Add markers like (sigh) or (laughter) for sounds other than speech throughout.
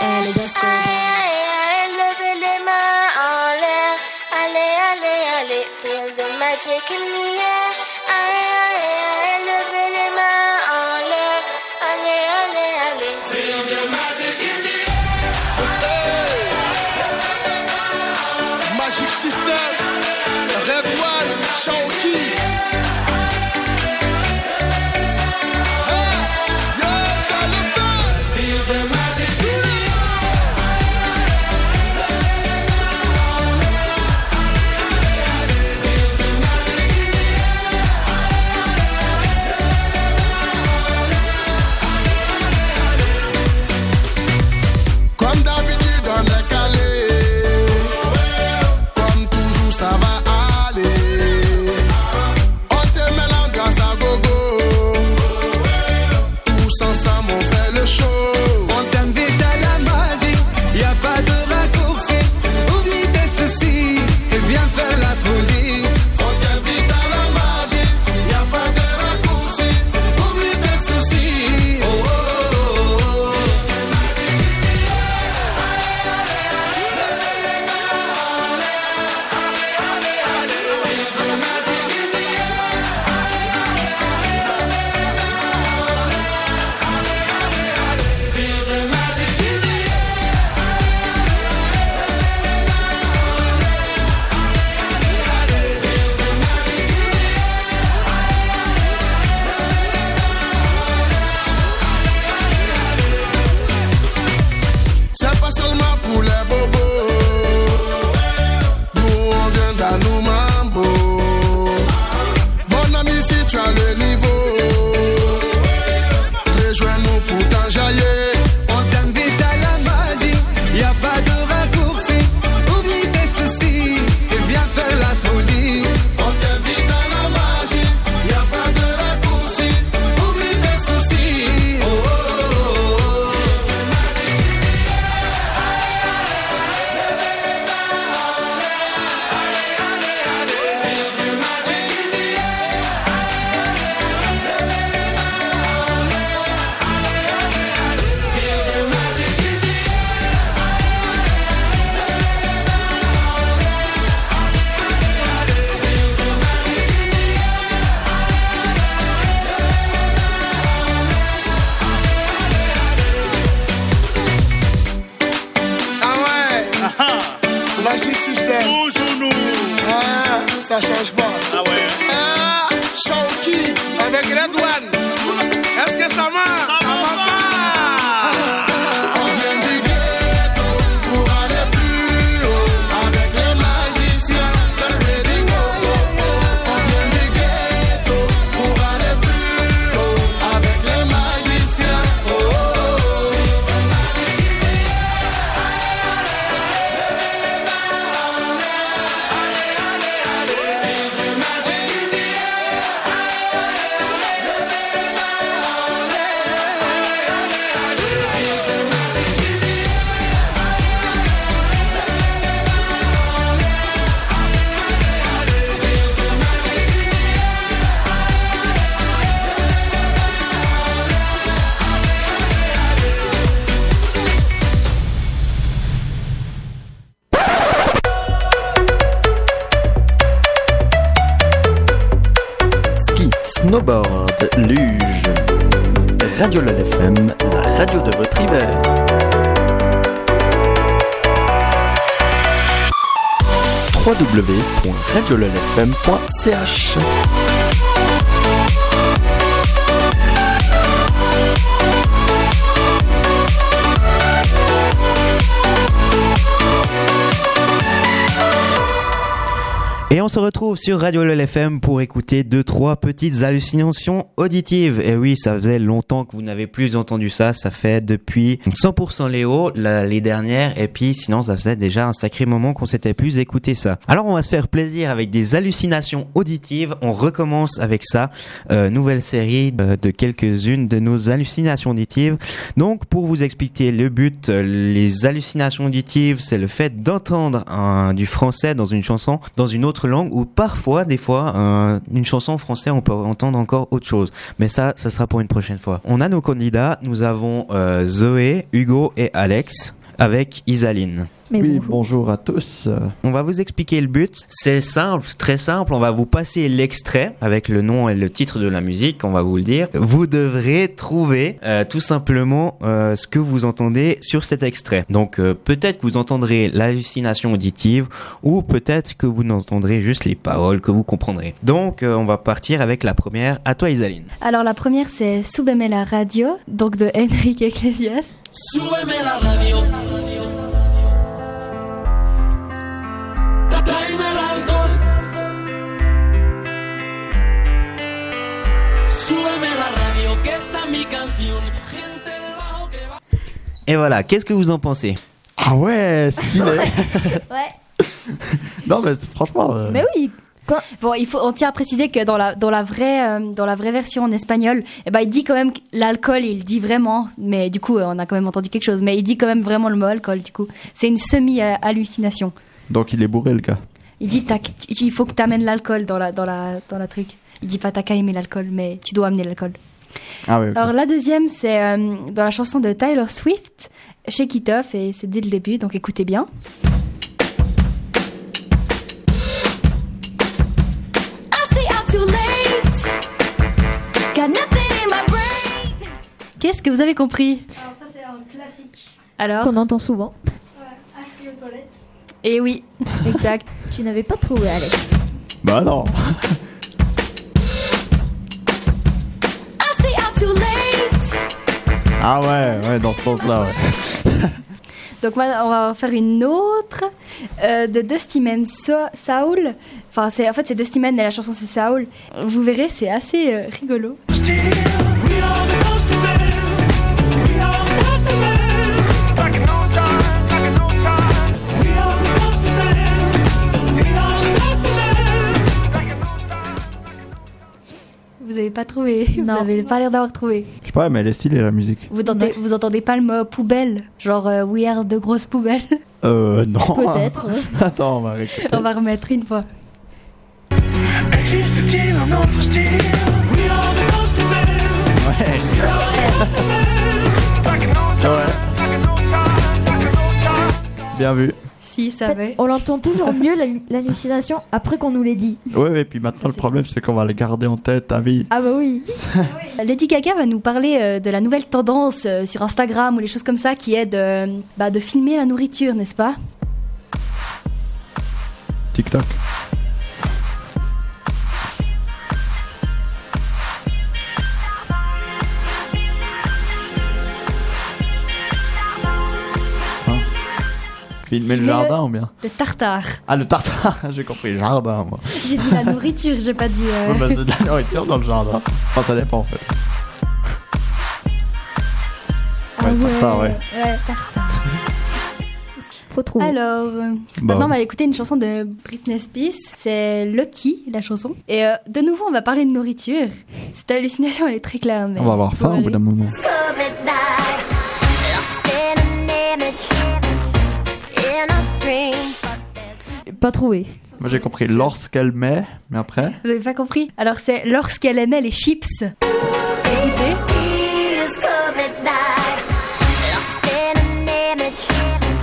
and it just. River. Et on se retrouve sur Radio LFM pour écouter deux, trois petites hallucinations auditives. Et oui, ça faisait longtemps que vous n'avez plus entendu ça. Ça fait depuis 100% Léo, les dernières. Et puis, sinon, ça faisait déjà un sacré moment qu'on s'était plus écouté ça. Alors, on va se faire plaisir avec des hallucinations auditives. On recommence avec ça. Euh, nouvelle série de, de quelques-unes de nos hallucinations auditives. Donc, pour vous expliquer le but, euh, les hallucinations auditives, c'est le fait d'entendre du français dans une chanson, dans une autre langue ou parfois, des fois, euh, une chanson en français, on peut entendre encore autre chose. Mais ça, ça sera pour une prochaine fois. On a nos candidats. Nous avons euh, Zoé, Hugo et Alex avec Isaline. Mais oui, bonjour. bonjour à tous. On va vous expliquer le but. C'est simple, très simple. On va vous passer l'extrait avec le nom et le titre de la musique. On va vous le dire. Vous devrez trouver euh, tout simplement euh, ce que vous entendez sur cet extrait. Donc euh, peut-être que vous entendrez l'hallucination auditive ou peut-être que vous n'entendrez juste les paroles que vous comprendrez. Donc euh, on va partir avec la première. À toi Isaline. Alors la première c'est Súbeme la radio, donc de Enrique Iglesias. Súbeme la radio. Et voilà. Qu'est-ce que vous en pensez? Ah ouais, stylé. Ouais. (laughs) non mais franchement. euh, Mais oui. Bon, il faut, on tient à préciser que dans la, dans la vraie, euh, dans la vraie version en espagnol, eh ben, il dit quand même l'alcool, il dit vraiment, mais du coup, euh, on a quand même entendu quelque chose, mais il dit quand même vraiment le mot alcool, du coup. C'est une semi-hallucination. Donc il est bourré le gars. Il dit, il faut que tu amènes l'alcool dans la, dans la, dans la truc. Il dit pas t'as qu'à aimer l'alcool, mais tu dois amener l'alcool. Ah. Alors la deuxième, c'est euh, dans la chanson de Tyler Swift, Shake It Off, et c'est dès le début, donc écoutez bien. Qu'est-ce que vous avez compris? Alors ça c'est un classique. Alors? Qu'on entend souvent. Ouais, assis aux toilettes. Et oui, exact. (laughs) Tu n'avais pas trouvé, Alex. Bah non. Late. Ah ouais, ouais, dans ce sens-là, ouais. (laughs) Donc moi, on va en faire une autre euh, de Dusty Man So- Soul. Enfin, c'est en fait c'est Dusty Man et la chanson c'est Soul. Vous verrez, c'est assez euh, rigolo. Trouvé (laughs) Non. Vous avez pas l'air d'avoir trouvé. Je sais pas, mais elle est stylée la musique. Vous entendez, vous entendez pas le mot poubelle Genre euh, we are de grosses poubelles (laughs) Euh, non. Peut-être. (laughs) Attends, on va réécouter. On va remettre une fois. Existe-t-il un autre style? We are the Ghost Ouais. Ouais. Bien vu. Si, ça En va. fait, on l'entend toujours mieux la- l'hallucination après qu'on nous l'ait dit. Ouais, ouais, puis maintenant le problème c'est qu'on va le garder en tête à vie. Ah bah oui. (laughs) Lady Gaga va nous parler euh, de la nouvelle tendance euh, sur Instagram ou les choses comme ça qui est de, bah, de filmer la nourriture, n'est-ce pas? TikTok. Filmer le jardin ou bien Le tartare. Ah, le tartare (laughs) J'ai compris, le jardin, moi. J'ai dit la nourriture, j'ai pas dit. euh, Ouais, bah, c'est de la nourriture dans le jardin. Enfin, ça dépend en fait. Ouais, tartare, ouais. Ouais, faut trouver. Alors, euh, Bah, maintenant on va écouter une chanson de Britney Spears. C'est Lucky, la chanson. Et euh, de nouveau, on va parler de nourriture. Cette hallucination, elle est très claire. Mais on va avoir faim au bout d'un moment. Pas trouvé. Moi j'ai compris lorsqu'elle met, mais après? Vous avez pas compris? Alors c'est lorsqu'elle aimait les chips. Écoutez.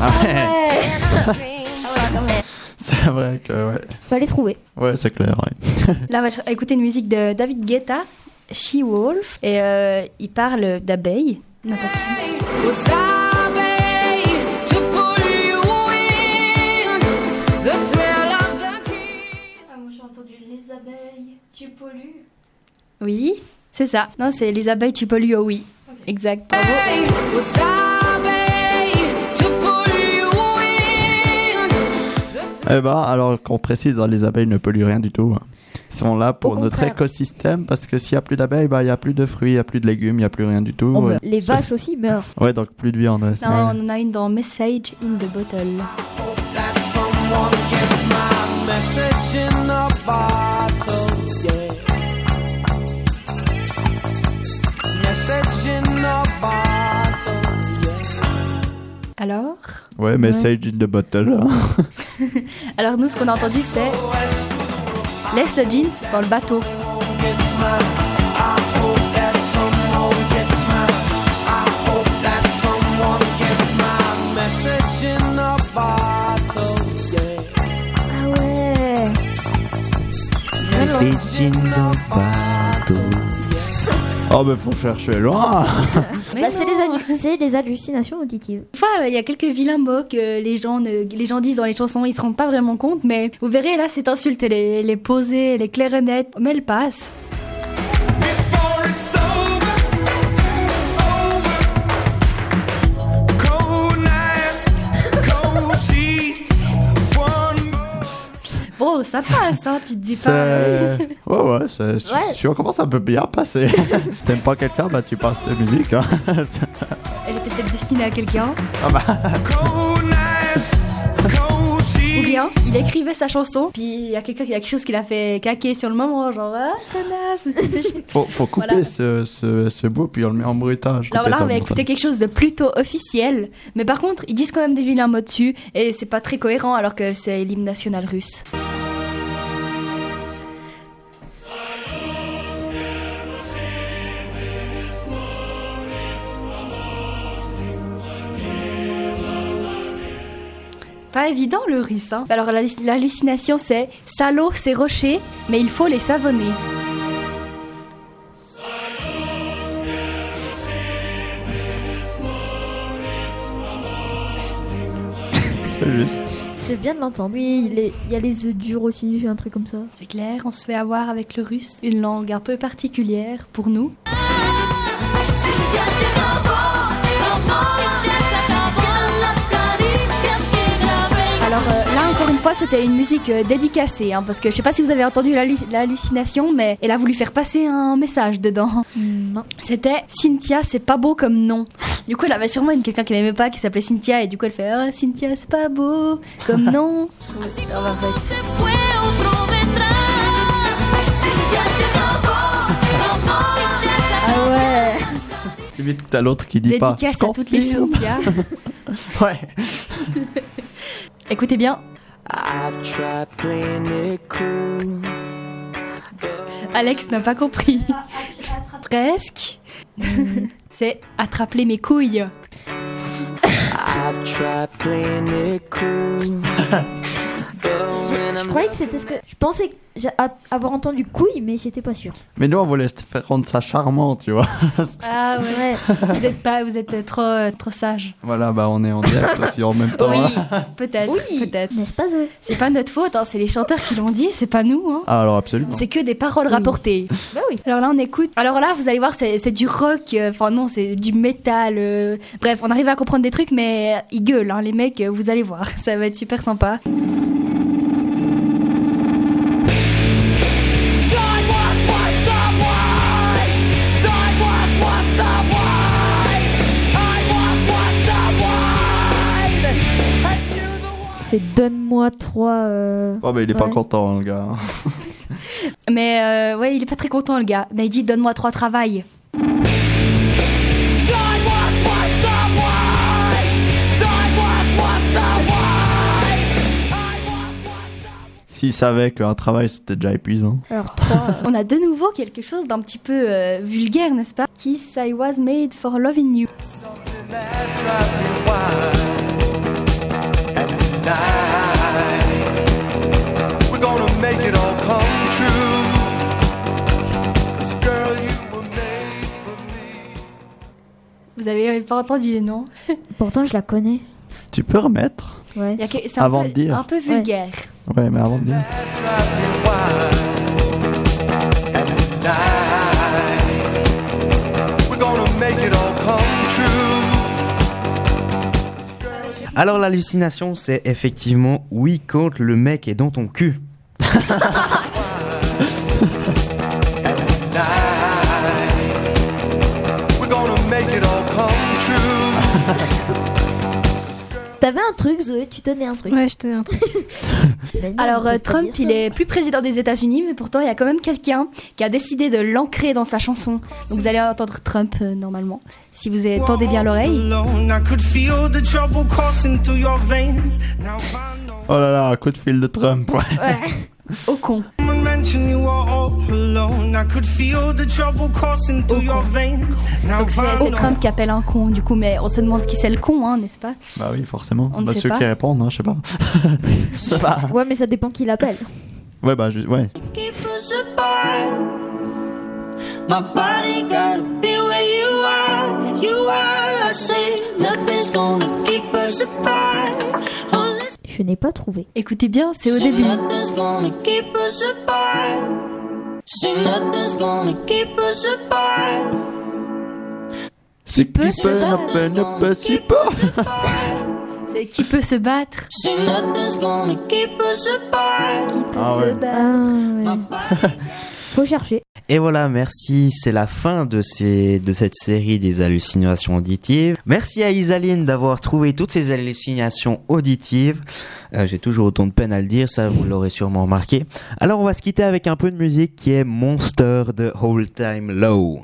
Ah ouais, In a dream. c'est vrai que ouais. Fallait trouver. Ouais, c'est clair, ouais. (laughs) Là, on va écouter une musique de David Guetta, She Wolf, et euh, il parle d'abeilles. N'importe pollues. Oui, c'est ça. Non, c'est les abeilles, tu pollues, oh oui. Exact, bravo. Eh ben, alors qu'on précise, hein, les abeilles ne polluent rien du tout. hein. Ils sont là pour notre écosystème parce que s'il y a plus d'abeilles, bah il y a plus de fruits, il y a plus de légumes, il y a plus rien du tout. Ouais. Les vaches aussi meurent. Ouais, donc plus de viande. Non, on en a une dans Message in the Bottle. Alors Ouais, message in the bottle. hein. (laughs) Alors nous, ce qu'on a entendu, c'est Laisse le jeans dans le bateau. Ah ouais. Stitch in the bottle. Oh, mais faut chercher loin. (laughs) Bah, c'est les, non. hallu- c'est les hallucinations auditives. Des fois, euh, il y a quelques vilains mots que les gens, ne- les gens disent dans les chansons, ils se rendent pas vraiment compte, mais vous verrez là, cette insulte, elle est, elle est posée, elle est claire et nette, mais elle passe. Ça passe, hein, tu te dis pas. C'est... Ouais, ouais, c'est... (laughs) Ouais. Je ça peut bien passer. (laughs) T'aimes pas quelqu'un, bah tu passes ta musique. Hein. Elle était peut-être destinée à quelqu'un. Cold sheets. Ou bien, il écrivait sa chanson, puis il y a quelqu'un qui a quelque chose qui l'a fait caquer sur le moment, genre, ah, chier. (laughs) Faut, faut couper Voilà. ce, ce, ce bout, puis on le met en bruitage. Alors là, on va écouter quelque chose de plutôt officiel, mais par contre, ils disent quand même des vilains mots dessus, et c'est pas très cohérent alors que c'est l'hymne national russe. Pas évident le russe, hein. Alors l'halluc- l'hallucination c'est salaud, c'est rocher, mais il faut les savonner. C'est (laughs) juste. C'est bien de l'entendre. Oui, il, est- il y a les œufs durs aussi, un truc comme ça. C'est clair, on se fait avoir avec le russe, une langue un peu particulière pour nous. C'était une musique euh, dédicacée hein, parce que je sais pas si vous avez entendu l'hallu- l'hallucination mais elle a voulu faire passer un message dedans. Non. C'était Cynthia c'est pas beau comme nom. Du coup elle avait sûrement une quelqu'un qu'elle aimait pas qui s'appelait Cynthia et du coup elle fait oh, Cynthia c'est pas beau comme (laughs) nom. Ah ouais. Ah. C'est vite que t'as l'autre qui dit pas. Dédicace à toutes les. Cynthia. (laughs) Ouais. (laughs) Écoutez bien. I've tried playing it cool. Alex n'a pas compris. Presque. (laughs) C'est attraper mes couilles. I've tried playing it cool. (laughs) croyais que c'était ce que. Je pensais avoir entendu couille, mais j'étais pas sûr. Mais nous, on voulait te faire rendre ça charmant, tu vois. Ah ouais. vous êtes pas, vous êtes trop, euh, trop sage. voilà, bah on est en direct aussi en même temps. Oui, hein. peut-être, Oui. peut-être. N'est-ce pas, Zoé? C'est pas notre faute, hein, c'est les chanteurs qui l'ont dit, c'est pas nous. Hein. Ah, alors absolument. C'est que des paroles rapportées. Bah oui. Alors là, on écoute. Alors là, vous allez voir, c'est c'est du rock. euh, Enfin non, c'est du métal. euh, Bref, on arrive à comprendre des trucs, mais ils gueulent, hein, les mecs. euh, Vous allez voir, (laughs) ça va être super sympa. C'est donne-moi trois. euh, Oh, bah il est pas content, le gars. (laughs) Mais euh, ouais, il est pas très content, le gars. Mais il dit donne-moi trois travails. S'il savait qu'un travail c'était déjà épuisant. Alors, trois. euh, (laughs) On a de nouveau quelque chose d'un petit peu euh, vulgaire, n'est-ce pas? Kiss, I was made for loving you. Vous avez pas entendu, non (laughs) Pourtant, je la connais. Tu peux remettre Ouais. Il y a que- C'est un, Avant peu- de dire. un peu vulgaire. Ouais, mais avant de dire. Alors l'hallucination, c'est effectivement oui quand le mec est dans ton cul. (laughs) T'avais un truc, Zoé, tu tenais un truc. Ouais, je tenais un truc. Non, (laughs) (laughs) Alors euh, Trump, il est plus président des États-Unis, mais pourtant il y a quand même quelqu'un qui a décidé de l'ancrer dans sa chanson. Donc vous allez entendre Trump euh, normalement, si vous tendez bien l'oreille. Oh là là, un coup de fil de Trump. Ouais. Ouais. Au con. Someone mentioned you were all alone. I could feel the trouble coursing through your veins. Donc c'est Trump qui appelle un con, du coup, mais on se demande qui c'est le con, hein, n'est-ce pas? Bah oui, forcément. On ne bah, sait ceux pas. qui répondent, hein, je sais pas. (laughs) ça va. Ouais, mais ça dépend qui l'appelle. Ouais, bah, je- ouais. My body gotta be where you are. You are. I say nothing's gonna keep us apart. Je n'ai pas trouvé. Écoutez bien, c'est au début. C'est peut qui se peut, battre. ne peut, peut. C'est qui peut se battre. Ah ouais. Se battre. Ah, ouais. Faut chercher. Et voilà, merci. C'est la fin de, cette série des hallucinations auditives. Merci à Isaline d'avoir trouvé toutes ces hallucinations auditives. Euh, J'ai toujours autant de peine à le dire, ça vous l'aurez sûrement remarqué. Alors on va se quitter avec un peu de musique qui est Monster de Whole Time Low.